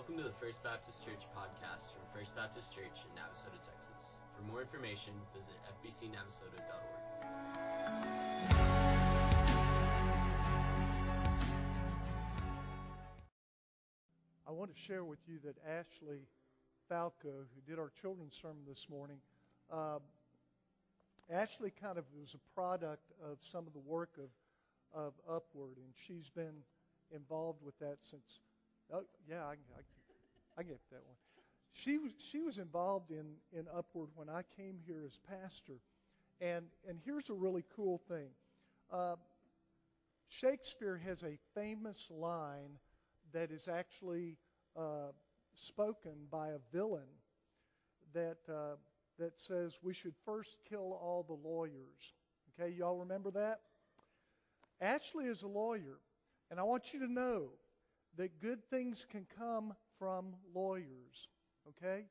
Welcome to the First Baptist Church podcast from First Baptist Church in Navasota, Texas. For more information, visit fbcnavasota.org. I want to share with you that Ashley Falco, who did our children's sermon this morning, uh, Ashley kind of was a product of some of the work of, of Upward, and she's been involved with that since. Oh, yeah, I, I, I get that one. She she was involved in in Upward when I came here as pastor, and and here's a really cool thing. Uh, Shakespeare has a famous line that is actually uh, spoken by a villain that uh, that says we should first kill all the lawyers. Okay, y'all remember that? Ashley is a lawyer, and I want you to know that good things can come from lawyers. Okay?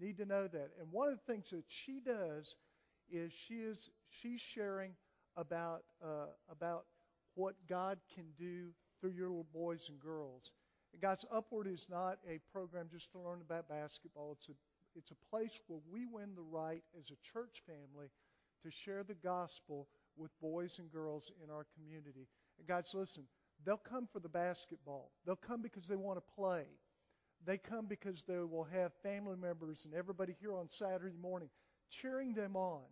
Need to know that. And one of the things that she does is she is she's sharing about uh, about what God can do through your little boys and girls. And guys, Upward is not a program just to learn about basketball. It's a it's a place where we win the right as a church family to share the gospel with boys and girls in our community. And guys, listen, they'll come for the basketball. They'll come because they want to play. They come because they will have family members and everybody here on Saturday morning cheering them on.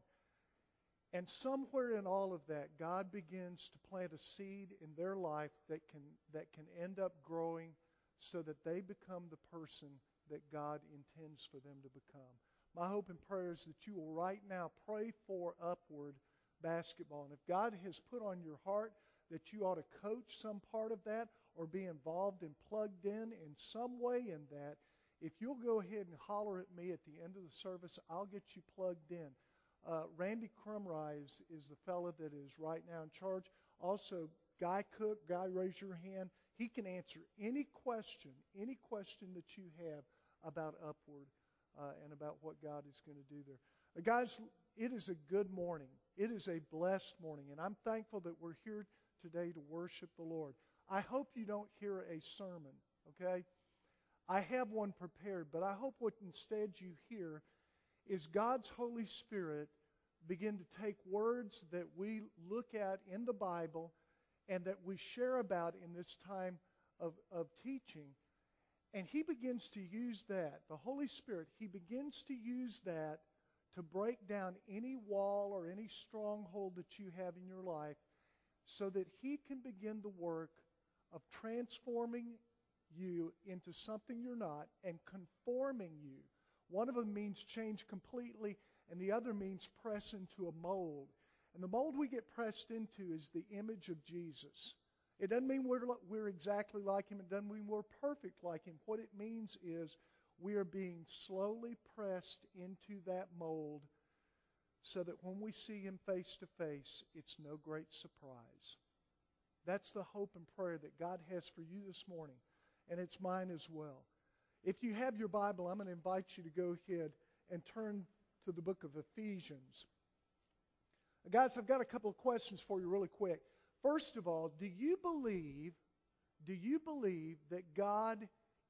And somewhere in all of that, God begins to plant a seed in their life that can, that can end up growing so that they become the person that God intends for them to become. My hope and prayer is that you will right now pray for upward basketball. And if God has put on your heart that you ought to coach some part of that or be involved and plugged in in some way in that, if you'll go ahead and holler at me at the end of the service, I'll get you plugged in. Uh, Randy Crumrise is, the fellow that is right now in charge. Also, Guy Cook, Guy, raise your hand. He can answer any question, any question that you have about Upward uh, and about what God is going to do there. Uh, guys, it is a good morning. It is a blessed morning, and I'm thankful that we're here today to worship the Lord. I hope you don't hear a sermon, okay? I have one prepared, but I hope what instead you hear is God's Holy Spirit begin to take words that we look at in the Bible and that we share about in this time of, of teaching. And he begins to use that, the Holy Spirit, he begins to use that to break down any wall or any stronghold that you have in your life so that he can begin the work of transforming you into something you're not and conforming you. One of them means change completely, and the other means press into a mold. And the mold we get pressed into is the image of Jesus. It doesn't mean we're, we're exactly like him. It doesn't mean we're perfect like him. What it means is we are being slowly pressed into that mold so that when we see him face to face, it's no great surprise. That's the hope and prayer that God has for you this morning, and it's mine as well. If you have your Bible, I'm going to invite you to go ahead and turn to the book of Ephesians. Guys, I've got a couple of questions for you really quick. First of all, do you believe do you believe that God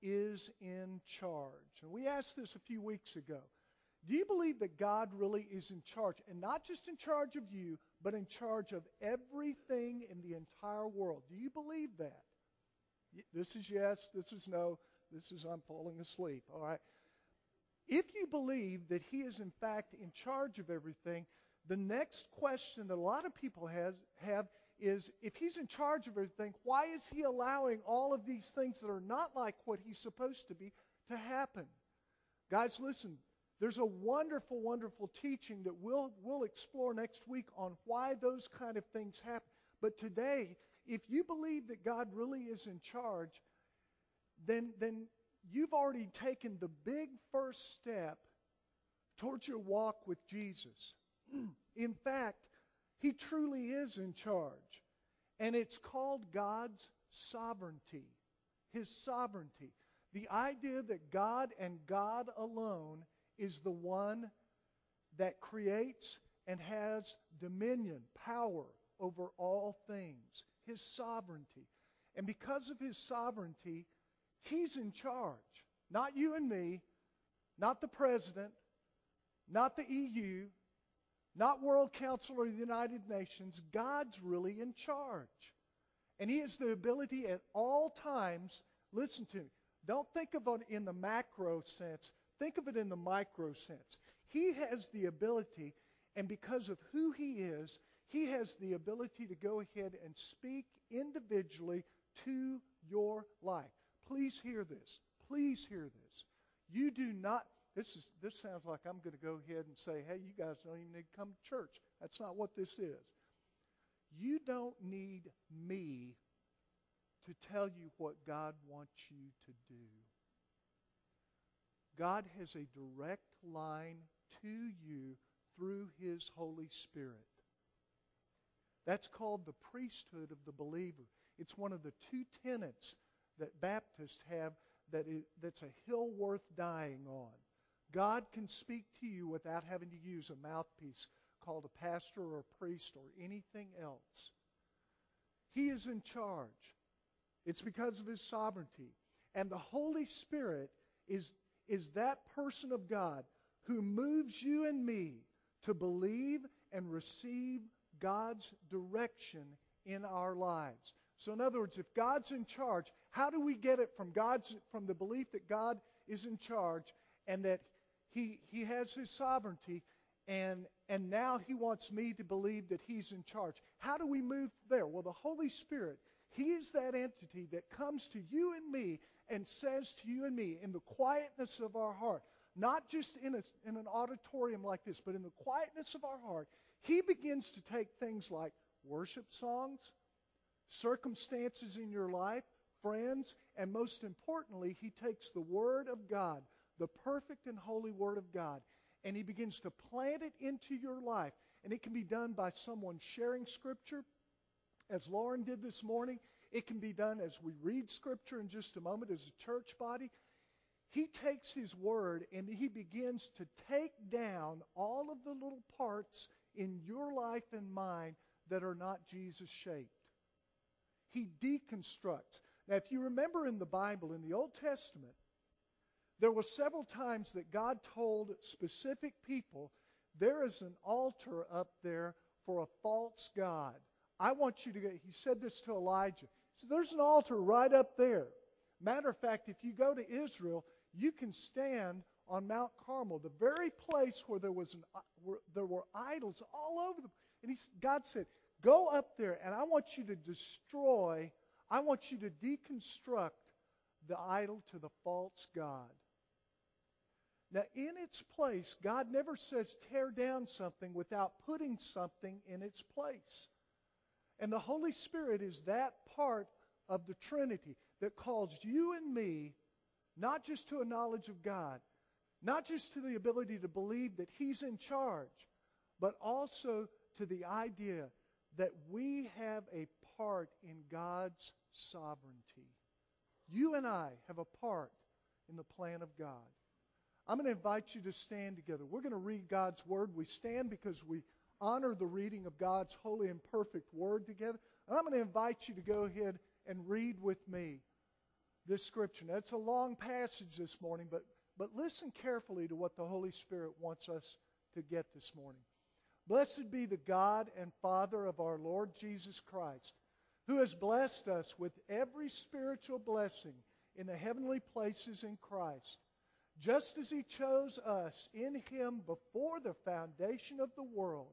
is in charge? And we asked this a few weeks ago. Do you believe that God really is in charge? And not just in charge of you, but in charge of everything in the entire world. Do you believe that? This is yes, this is no, this is I'm falling asleep. All right. If you believe that He is in fact in charge of everything, the next question that a lot of people has, have is if He's in charge of everything, why is He allowing all of these things that are not like what He's supposed to be to happen? Guys, listen. There's a wonderful, wonderful teaching that we'll, we'll explore next week on why those kind of things happen. But today, if you believe that God really is in charge, then, then you've already taken the big first step towards your walk with Jesus. In fact, He truly is in charge. And it's called God's sovereignty. His sovereignty. The idea that God and God alone is the one that creates and has dominion, power over all things. His sovereignty. And because of his sovereignty, he's in charge. not you and me, not the president, not the EU, not World Council or the United Nations. God's really in charge. And He has the ability at all times, listen to me, don't think of it in the macro sense, think of it in the micro sense. He has the ability, and because of who He is, He has the ability to go ahead and speak individually to your life. Please hear this. Please hear this. You do not this is this sounds like I'm going to go ahead and say, "Hey, you guys don't even need to come to church." That's not what this is. You don't need me to tell you what God wants you to do. God has a direct line to you through his Holy Spirit. That's called the priesthood of the believer. It's one of the two tenets that Baptists have that is, that's a hill worth dying on. God can speak to you without having to use a mouthpiece called a pastor or a priest or anything else. He is in charge. It's because of his sovereignty. And the Holy Spirit is, is that person of God who moves you and me to believe and receive God's direction in our lives. So in other words, if God's in charge, how do we get it from God's from the belief that God is in charge and that he he has his sovereignty and and now he wants me to believe that he's in charge. How do we move there? Well, the Holy Spirit, he is that entity that comes to you and me and says to you and me in the quietness of our heart, not just in, a, in an auditorium like this, but in the quietness of our heart, he begins to take things like worship songs, circumstances in your life, friends, and most importantly, he takes the Word of God, the perfect and holy Word of God, and he begins to plant it into your life. And it can be done by someone sharing Scripture, as Lauren did this morning. It can be done as we read Scripture in just a moment as a church body. He takes his word and he begins to take down all of the little parts in your life and mine that are not Jesus shaped. He deconstructs. Now, if you remember in the Bible, in the Old Testament, there were several times that God told specific people, there is an altar up there for a false God. I want you to go. He said this to Elijah. Said, There's an altar right up there. Matter of fact, if you go to Israel, you can stand on Mount Carmel, the very place where there was an, uh, where there were idols all over them. And he, God said, "Go up there, and I want you to destroy. I want you to deconstruct the idol to the false god." Now, in its place, God never says tear down something without putting something in its place. And the Holy Spirit is that part of the Trinity that calls you and me not just to a knowledge of God, not just to the ability to believe that He's in charge, but also to the idea that we have a part in God's sovereignty. You and I have a part in the plan of God. I'm going to invite you to stand together. We're going to read God's Word. We stand because we honor the reading of God's holy and perfect Word together. And I'm going to invite you to go ahead and read with me this scripture. Now, it's a long passage this morning, but, but listen carefully to what the Holy Spirit wants us to get this morning. Blessed be the God and Father of our Lord Jesus Christ, who has blessed us with every spiritual blessing in the heavenly places in Christ, just as He chose us in Him before the foundation of the world,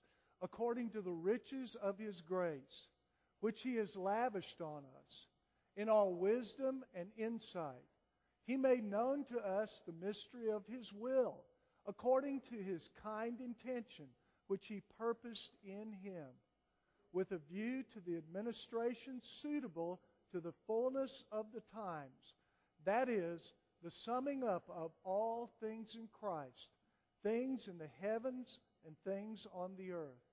according to the riches of his grace, which he has lavished on us in all wisdom and insight. He made known to us the mystery of His will, according to His kind intention, which He purposed in Him, with a view to the administration suitable to the fullness of the times, that is, the summing up of all things in Christ, things in the heavens and things on the earth.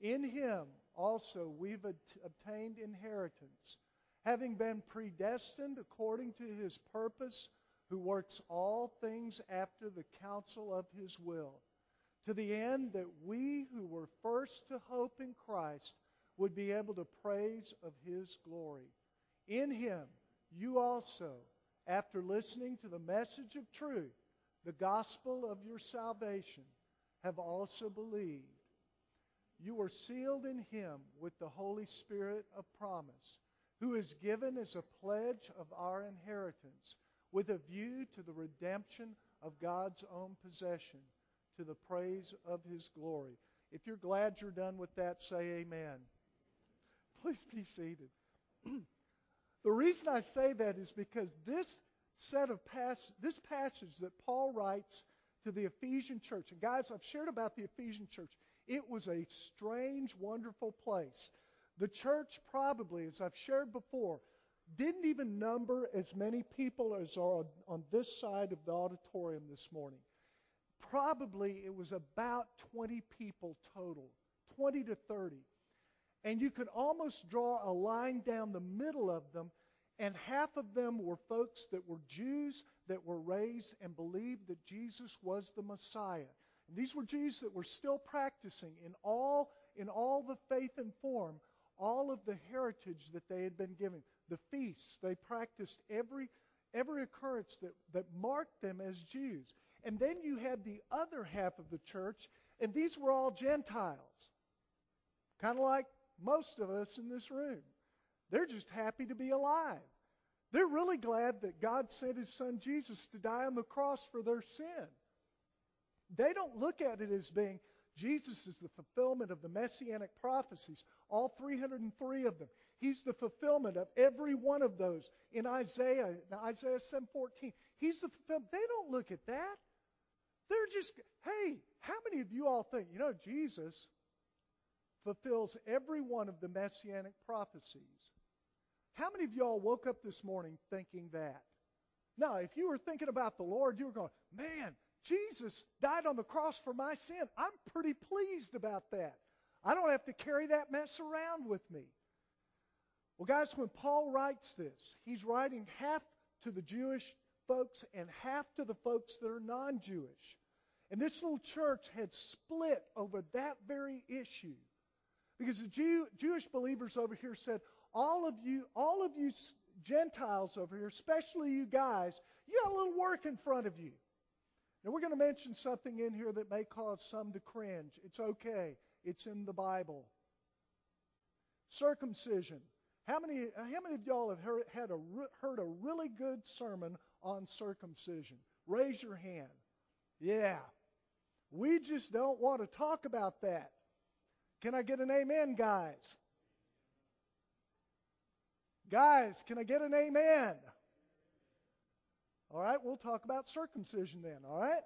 In him also we've obtained inheritance, having been predestined according to his purpose, who works all things after the counsel of his will, to the end that we who were first to hope in Christ would be able to praise of his glory. In him you also, after listening to the message of truth, the gospel of your salvation, have also believed. You are sealed in him with the Holy Spirit of promise, who is given as a pledge of our inheritance, with a view to the redemption of God's own possession, to the praise of his glory. If you're glad you're done with that, say amen. Please be seated. the reason I say that is because this set of pass this passage that Paul writes to the Ephesian church, and guys, I've shared about the Ephesian church. It was a strange, wonderful place. The church probably, as I've shared before, didn't even number as many people as are on this side of the auditorium this morning. Probably it was about 20 people total, 20 to 30. And you could almost draw a line down the middle of them, and half of them were folks that were Jews that were raised and believed that Jesus was the Messiah. And these were Jews that were still practicing in all in all the faith and form all of the heritage that they had been given. The feasts, they practiced every every occurrence that, that marked them as Jews. And then you had the other half of the church, and these were all Gentiles. Kind of like most of us in this room. They're just happy to be alive. They're really glad that God sent his son Jesus to die on the cross for their sin. They don't look at it as being Jesus is the fulfillment of the messianic prophecies, all 303 of them. He's the fulfillment of every one of those in Isaiah, Isaiah 7:14. He's the fulfillment. They don't look at that. They're just, hey, how many of you all think, you know, Jesus fulfills every one of the messianic prophecies? How many of y'all woke up this morning thinking that? Now, if you were thinking about the Lord, you were going, man, Jesus died on the cross for my sin. I'm pretty pleased about that. I don't have to carry that mess around with me. Well, guys, when Paul writes this, he's writing half to the Jewish folks and half to the folks that are non Jewish. And this little church had split over that very issue. Because the Jew, Jewish believers over here said, all of you, all of you Gentiles over here, especially you guys, you got a little work in front of you. Now, we're going to mention something in here that may cause some to cringe. It's okay, it's in the Bible. Circumcision. How many, how many of y'all have heard, had a, heard a really good sermon on circumcision? Raise your hand. Yeah. We just don't want to talk about that. Can I get an amen, guys? Guys, can I get an amen? All right, we'll talk about circumcision then, all right?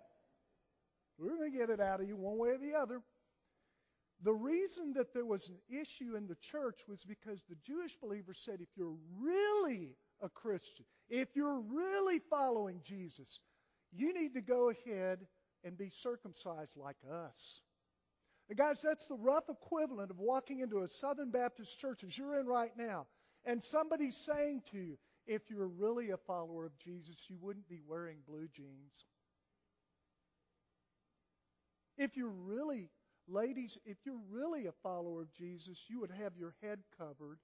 We're going to get it out of you one way or the other. The reason that there was an issue in the church was because the Jewish believers said if you're really a Christian, if you're really following Jesus, you need to go ahead and be circumcised like us. And guys, that's the rough equivalent of walking into a Southern Baptist church as you're in right now, and somebody's saying to you, if you're really a follower of Jesus, you wouldn't be wearing blue jeans. If you're really, ladies, if you're really a follower of Jesus, you would have your head covered.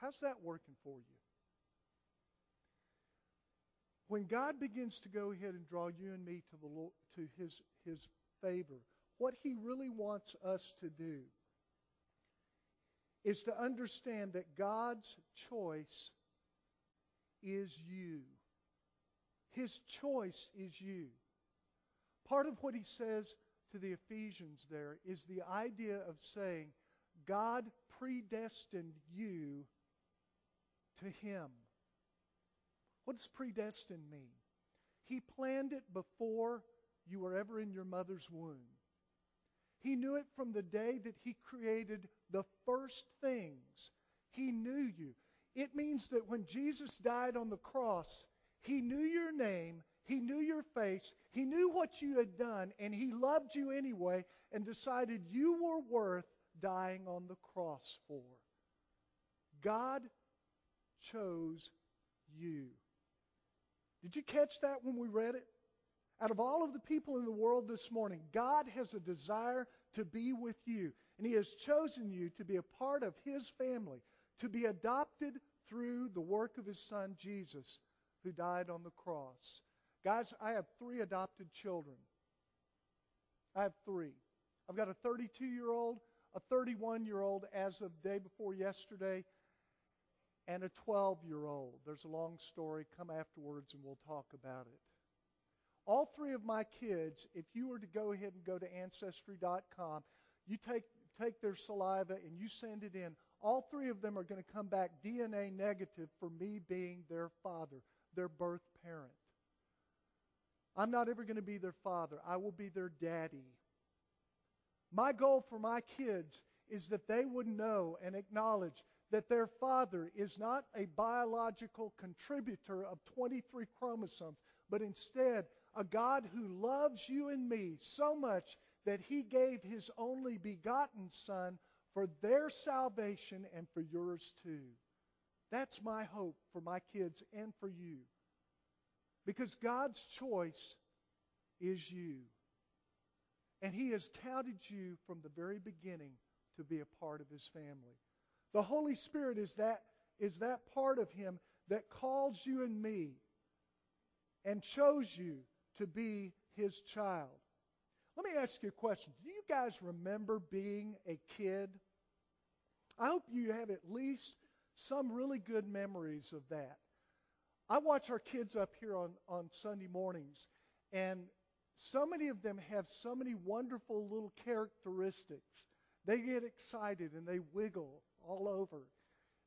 How's that working for you? When God begins to go ahead and draw you and me to the Lord, to his his favor, what he really wants us to do is to understand that God's choice is you. His choice is you. Part of what he says to the Ephesians there is the idea of saying, God predestined you to him. What does predestined mean? He planned it before you were ever in your mother's womb. He knew it from the day that He created the first things. He knew you. It means that when Jesus died on the cross, he knew your name, he knew your face, he knew what you had done, and he loved you anyway and decided you were worth dying on the cross for. God chose you. Did you catch that when we read it? Out of all of the people in the world this morning, God has a desire to be with you. And He has chosen you to be a part of His family, to be adopted through the work of His Son, Jesus, who died on the cross. Guys, I have three adopted children. I have three. I've got a 32 year old, a 31 year old as of day before yesterday, and a 12 year old. There's a long story. Come afterwards and we'll talk about it. All three of my kids, if you were to go ahead and go to Ancestry.com, you take, take their saliva and you send it in, all three of them are going to come back DNA negative for me being their father, their birth parent. I'm not ever going to be their father. I will be their daddy. My goal for my kids is that they would know and acknowledge that their father is not a biological contributor of 23 chromosomes, but instead a God who loves you and me so much that he gave his only begotten Son for their salvation and for yours too. That's my hope for my kids and for you. Because God's choice is you. And he has counted you from the very beginning to be a part of his family. The Holy Spirit is that, is that part of Him that calls you and me and chose you to be His child. Let me ask you a question. Do you guys remember being a kid? I hope you have at least some really good memories of that. I watch our kids up here on, on Sunday mornings, and so many of them have so many wonderful little characteristics. They get excited and they wiggle all over.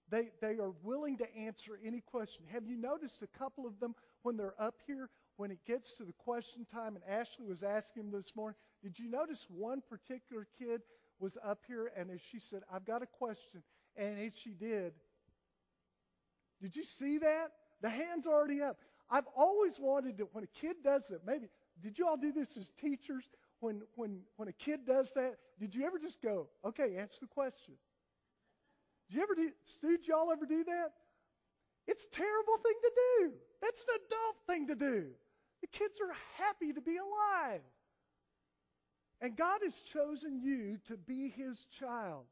They, they are willing to answer any question. Have you noticed a couple of them when they're up here, when it gets to the question time, and Ashley was asking them this morning, did you notice one particular kid was up here, and as she said, I've got a question, and as she did, did you see that? The hand's already up. I've always wanted to, when a kid does it, maybe, did you all do this as teachers? When, when, when a kid does that, did you ever just go, okay, answer the question? Did you ever do, did y'all ever do that? It's a terrible thing to do. That's an adult thing to do. The kids are happy to be alive. And God has chosen you to be His child,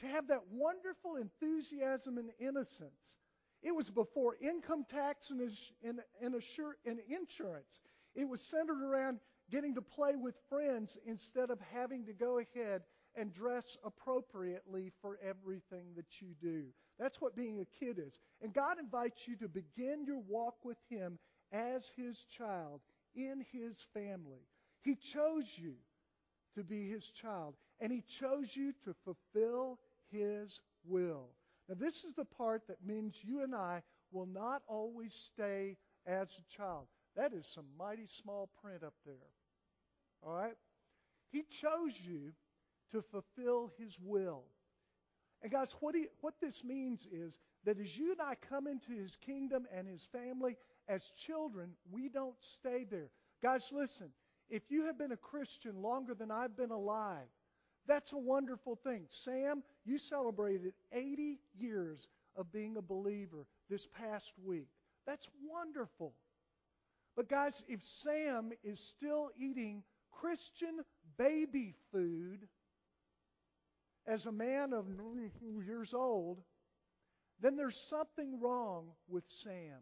to have that wonderful enthusiasm and innocence. It was before income tax and, and, and, assure, and insurance. It was centered around getting to play with friends instead of having to go ahead and dress appropriately for everything that you do. That's what being a kid is. And God invites you to begin your walk with Him as His child in His family. He chose you to be His child, and He chose you to fulfill His will. Now, this is the part that means you and I will not always stay as a child. That is some mighty small print up there. All right? He chose you to fulfill his will. And guys, what, he, what this means is that as you and I come into his kingdom and his family as children, we don't stay there. Guys, listen, if you have been a Christian longer than I've been alive, that's a wonderful thing. Sam, you celebrated 80 years of being a believer this past week. That's wonderful. But guys, if Sam is still eating Christian baby food, as a man of years old, then there's something wrong with Sam.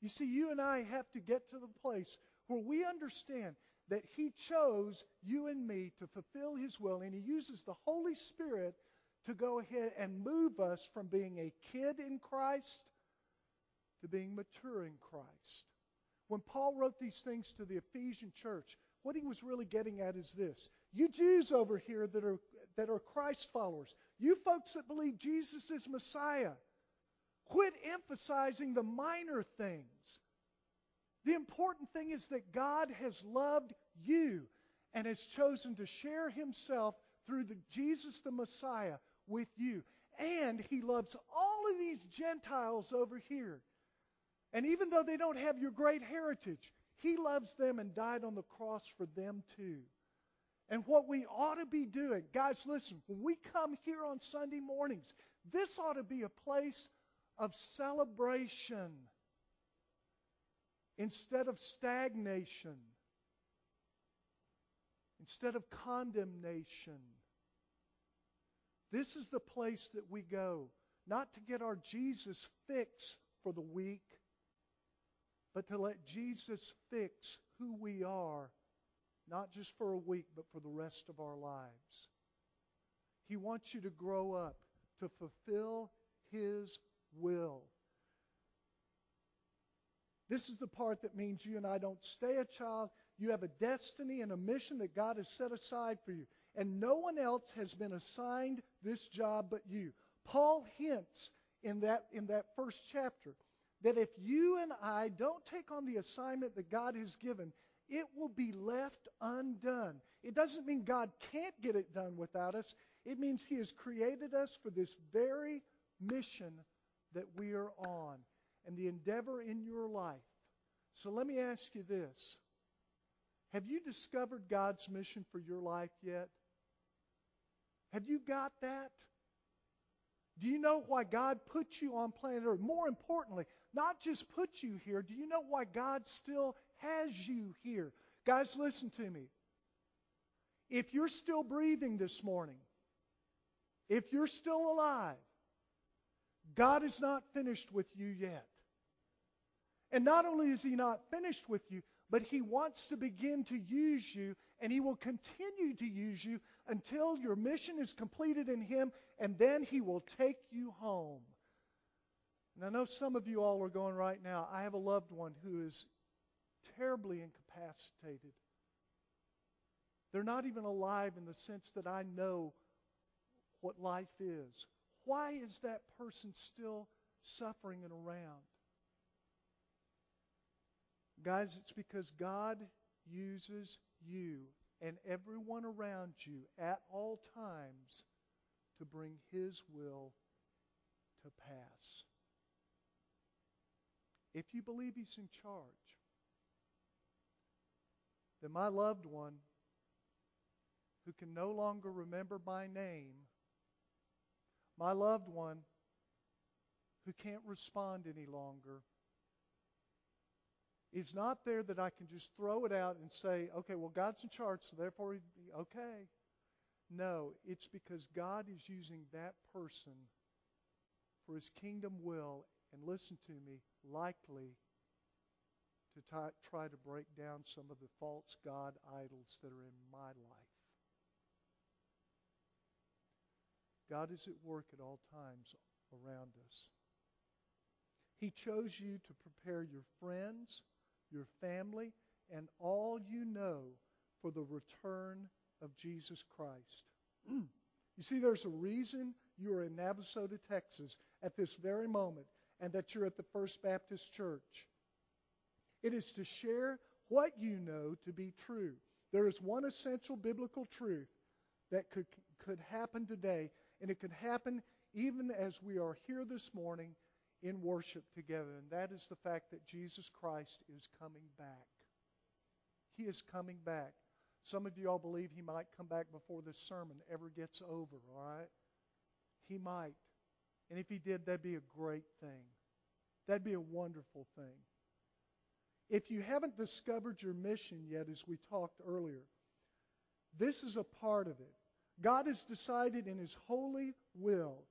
You see, you and I have to get to the place where we understand that He chose you and me to fulfill His will, and He uses the Holy Spirit to go ahead and move us from being a kid in Christ to being mature in Christ. When Paul wrote these things to the Ephesian church, what he was really getting at is this. You Jews over here that are that are Christ followers, you folks that believe Jesus is Messiah, quit emphasizing the minor things. The important thing is that God has loved you and has chosen to share himself through the Jesus the Messiah with you. And he loves all of these Gentiles over here. And even though they don't have your great heritage, He loves them and died on the cross for them too. And what we ought to be doing, guys, listen, when we come here on Sunday mornings, this ought to be a place of celebration instead of stagnation, instead of condemnation. This is the place that we go, not to get our Jesus fix for the week, but to let Jesus fix who we are not just for a week, but for the rest of our lives. He wants you to grow up to fulfill His will. This is the part that means you and I don't stay a child. You have a destiny and a mission that God has set aside for you. And no one else has been assigned this job but you. Paul hints in that, in that first chapter that if you and I don't take on the assignment that God has given, it will be left undone. It doesn't mean God can't get it done without us. It means He has created us for this very mission that we are on and the endeavor in your life. So let me ask you this Have you discovered God's mission for your life yet? Have you got that? Do you know why God put you on planet Earth? More importantly, not just put you here, do you know why God still has you here. Guys, listen to me. If you're still breathing this morning, if you're still alive, God is not finished with you yet. And not only is He not finished with you, but He wants to begin to use you, and He will continue to use you until your mission is completed in Him, and then He will take you home. And I know some of you all are going right now, I have a loved one who is terribly incapacitated. They're not even alive in the sense that I know what life is. Why is that person still suffering and around? Guys, it's because God uses you and everyone around you at all times to bring His will to pass. If you believe He's in charge, that my loved one who can no longer remember my name, my loved one who can't respond any longer, is not there that I can just throw it out and say, okay, well, God's in charge, so therefore he'd be okay. No, it's because God is using that person for his kingdom will, and listen to me, likely to t- try to break down some of the false God idols that are in my life. God is at work at all times around us. He chose you to prepare your friends, your family, and all you know for the return of Jesus Christ. you see, there's a reason you are in Navasota, Texas at this very moment, and that you're at the First Baptist Church. It is to share what you know to be true. There is one essential biblical truth that could, could happen today, and it could happen even as we are here this morning in worship together, and that is the fact that Jesus Christ is coming back. He is coming back. Some of you all believe he might come back before this sermon ever gets over, all right? He might. And if he did, that'd be a great thing. That'd be a wonderful thing. If you haven't discovered your mission yet, as we talked earlier, this is a part of it. God has decided in His holy will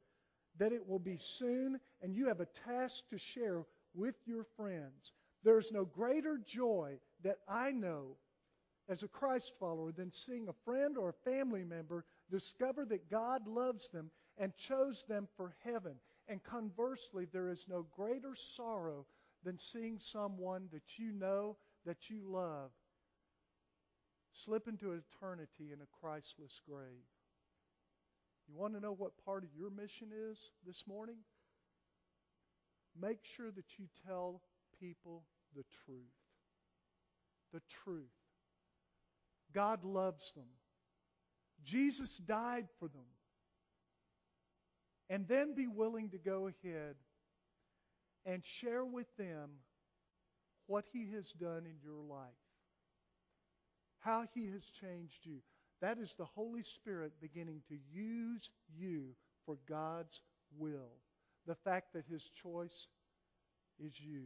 that it will be soon, and you have a task to share with your friends. There is no greater joy that I know as a Christ follower than seeing a friend or a family member discover that God loves them and chose them for heaven. And conversely, there is no greater sorrow than seeing someone that you know, that you love, slip into eternity in a Christless grave. You want to know what part of your mission is this morning? Make sure that you tell people the truth. The truth. God loves them. Jesus died for them. and then be willing to go ahead and share with them what He has done in your life, how He has changed you. That is the Holy Spirit beginning to use you for God's will. The fact that His choice is you.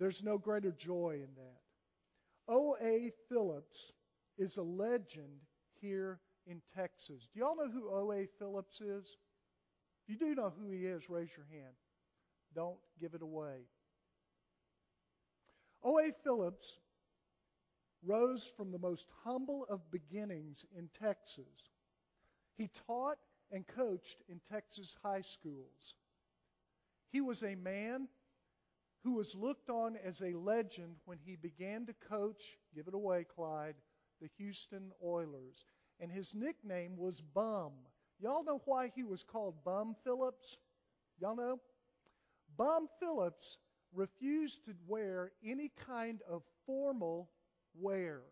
There's no greater joy in that. O.A. Phillips is a legend here in Texas. Do y'all know who O.A. Phillips is? If you do know who he is, raise your hand. Don't give it away. O.A. Phillips rose from the most humble of beginnings in Texas. He taught and coached in Texas high schools. He was a man who was looked on as a legend when he began to coach, give it away, Clyde, the Houston Oilers. And his nickname was Bum. Y'all know why he was called Bum Phillips? Y'all know? Bum Phillips refused to wear any kind of formal wear.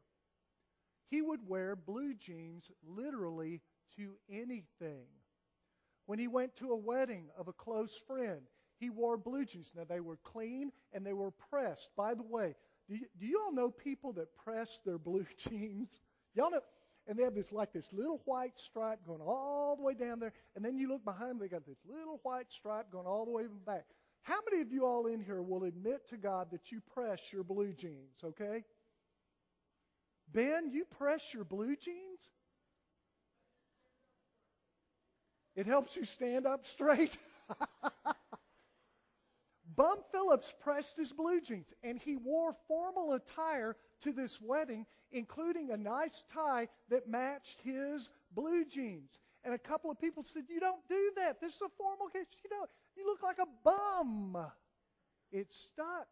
He would wear blue jeans literally to anything. When he went to a wedding of a close friend, he wore blue jeans. Now, they were clean and they were pressed. By the way, do you, do you all know people that press their blue jeans? Y'all know? And they have this like this little white stripe going all the way down there, and then you look behind them, they got this little white stripe going all the way back. How many of you all in here will admit to God that you press your blue jeans, okay? Ben, you press your blue jeans? It helps you stand up straight. Bum Phillips pressed his blue jeans, and he wore formal attire to this wedding, including a nice tie that matched his blue jeans. And a couple of people said, You don't do that. This is a formal occasion. You know, you look like a bum. It stuck.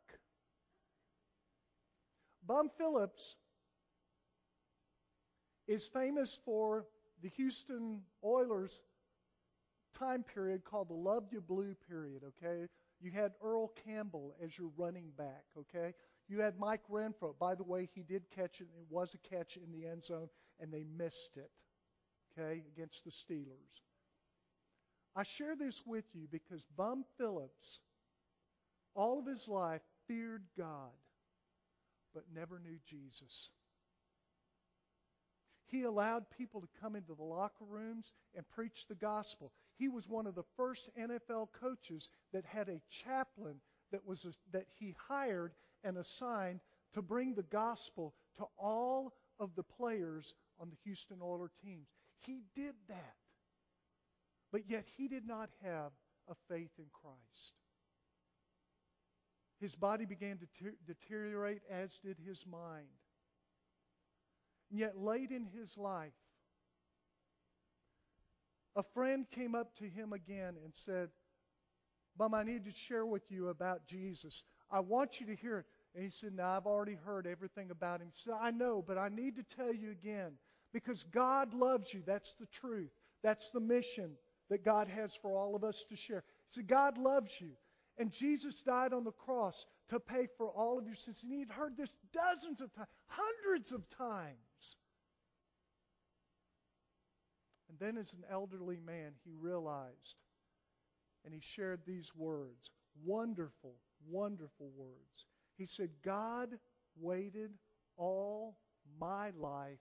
Bum Phillips is famous for the Houston Oilers time period called the Luv Ya Blue period, okay? You had Earl Campbell as your running back, okay? You had Mike Renfro. By the way, he did catch it. It was a catch in the end zone, and they missed it, okay, against the Steelers. I share this with you because Bum Phillips, all of his life, feared God, but never knew Jesus. He allowed people to come into the locker rooms and preach the gospel. He was one of the first NFL coaches that had a chaplain that was a, that he hired and assigned to bring the gospel to all of the players on the Houston Oilers teams. He did that. But yet he did not have a faith in Christ. His body began to deteriorate, as did his mind. And yet, late in his life, a friend came up to him again and said, Bum, I need to share with you about Jesus. I want you to hear it. And he said, No, I've already heard everything about him. He said, I know, but I need to tell you again because God loves you. That's the truth. That's the mission that God has for all of us to share. Said, God loves you. And Jesus died on the cross to pay for all of your sins. And he had heard this dozens of times, hundreds of times. And then, as an elderly man, he realized and he shared these words wonderful, wonderful words. He said, God waited all my life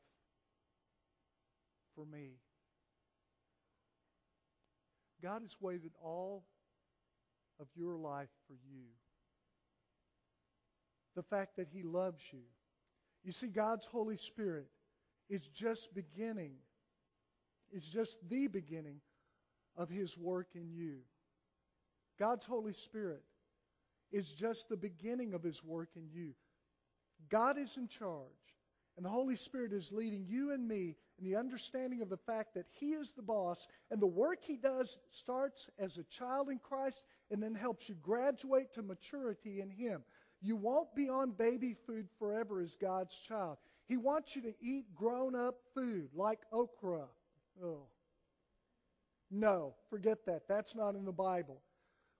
for me. God has waited all of your life for you. The fact that He loves you. You see, God's Holy Spirit is just beginning, is just the beginning of His work in you. God's Holy Spirit is just the beginning of His work in you. God is in charge, and the Holy Spirit is leading you and me in the understanding of the fact that He is the boss, and the work He does starts as a child in Christ and then helps you graduate to maturity in Him. You won't be on baby food forever as God's child. He wants you to eat grown up food like okra. Oh. No, forget that. That's not in the Bible.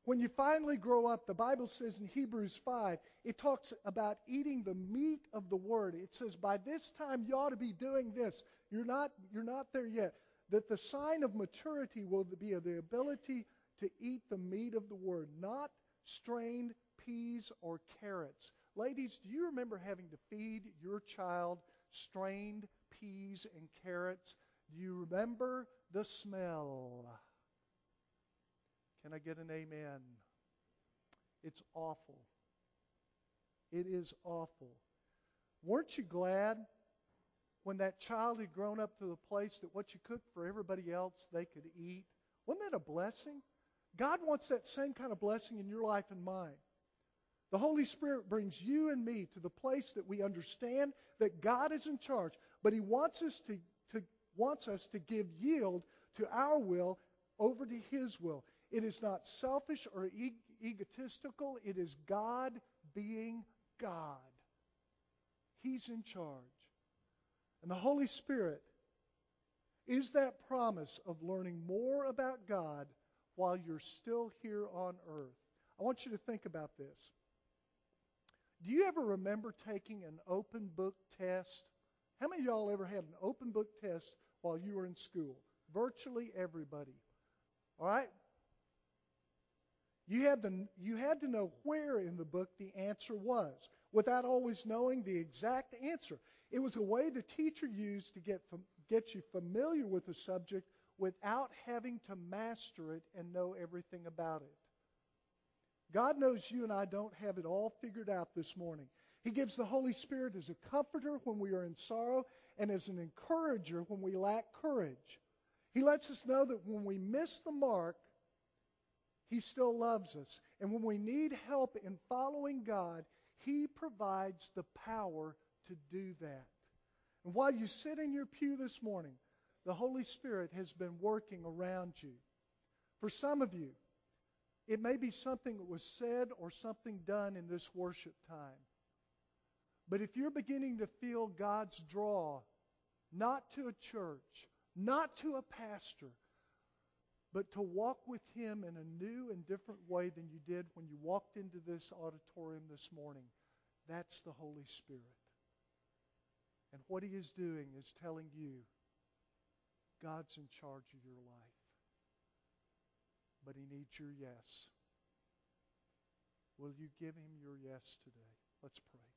When you finally grow up, the Bible says in Hebrews 5, it talks about eating the meat of the word. It says, by this time you ought to be doing this. You're not, you're not there yet. that the sign of maturity will be the ability to eat the meat of the word, not strained peas or carrots. Ladies, do you remember having to feed your child strained peas and carrots? Do you remember the smell? Can I get an amen? It's awful. It is awful. Weren't you glad when that child had grown up to the place that what you cooked for everybody else they could eat? Wasn't that a blessing? God wants that same kind of blessing in your life and mine. The Holy Spirit brings you and me to the place that we understand that God is in charge, but He wants us to, to wants us to give yield to our will over to His will. It is not selfish or e- egotistical. It is God being God. He's in charge. And the Holy Spirit is that promise of learning more about God while you're still here on earth. I want you to think about this. Do you ever remember taking an open book test? How many of y'all ever had an open book test while you were in school? Virtually everybody. All right? You had, to, you had to know where in the book the answer was without always knowing the exact answer. It was a way the teacher used to get, get you familiar with the subject without having to master it and know everything about it. God knows you and I don't have it all figured out this morning. He gives the Holy Spirit as a comforter when we are in sorrow and as an encourager when we lack courage. He lets us know that when we miss the mark, He still loves us. And when we need help in following God, He provides the power to do that. And while you sit in your pew this morning, the Holy Spirit has been working around you. For some of you, it may be something that was said or something done in this worship time. But if you're beginning to feel God's draw, not to a church, not to a pastor, but to walk with Him in a new and different way than you did when you walked into this auditorium this morning, that's the Holy Spirit. And what He is doing is telling you God's in charge of your life. But He needs your yes. Will you give Him your yes today? Let's pray.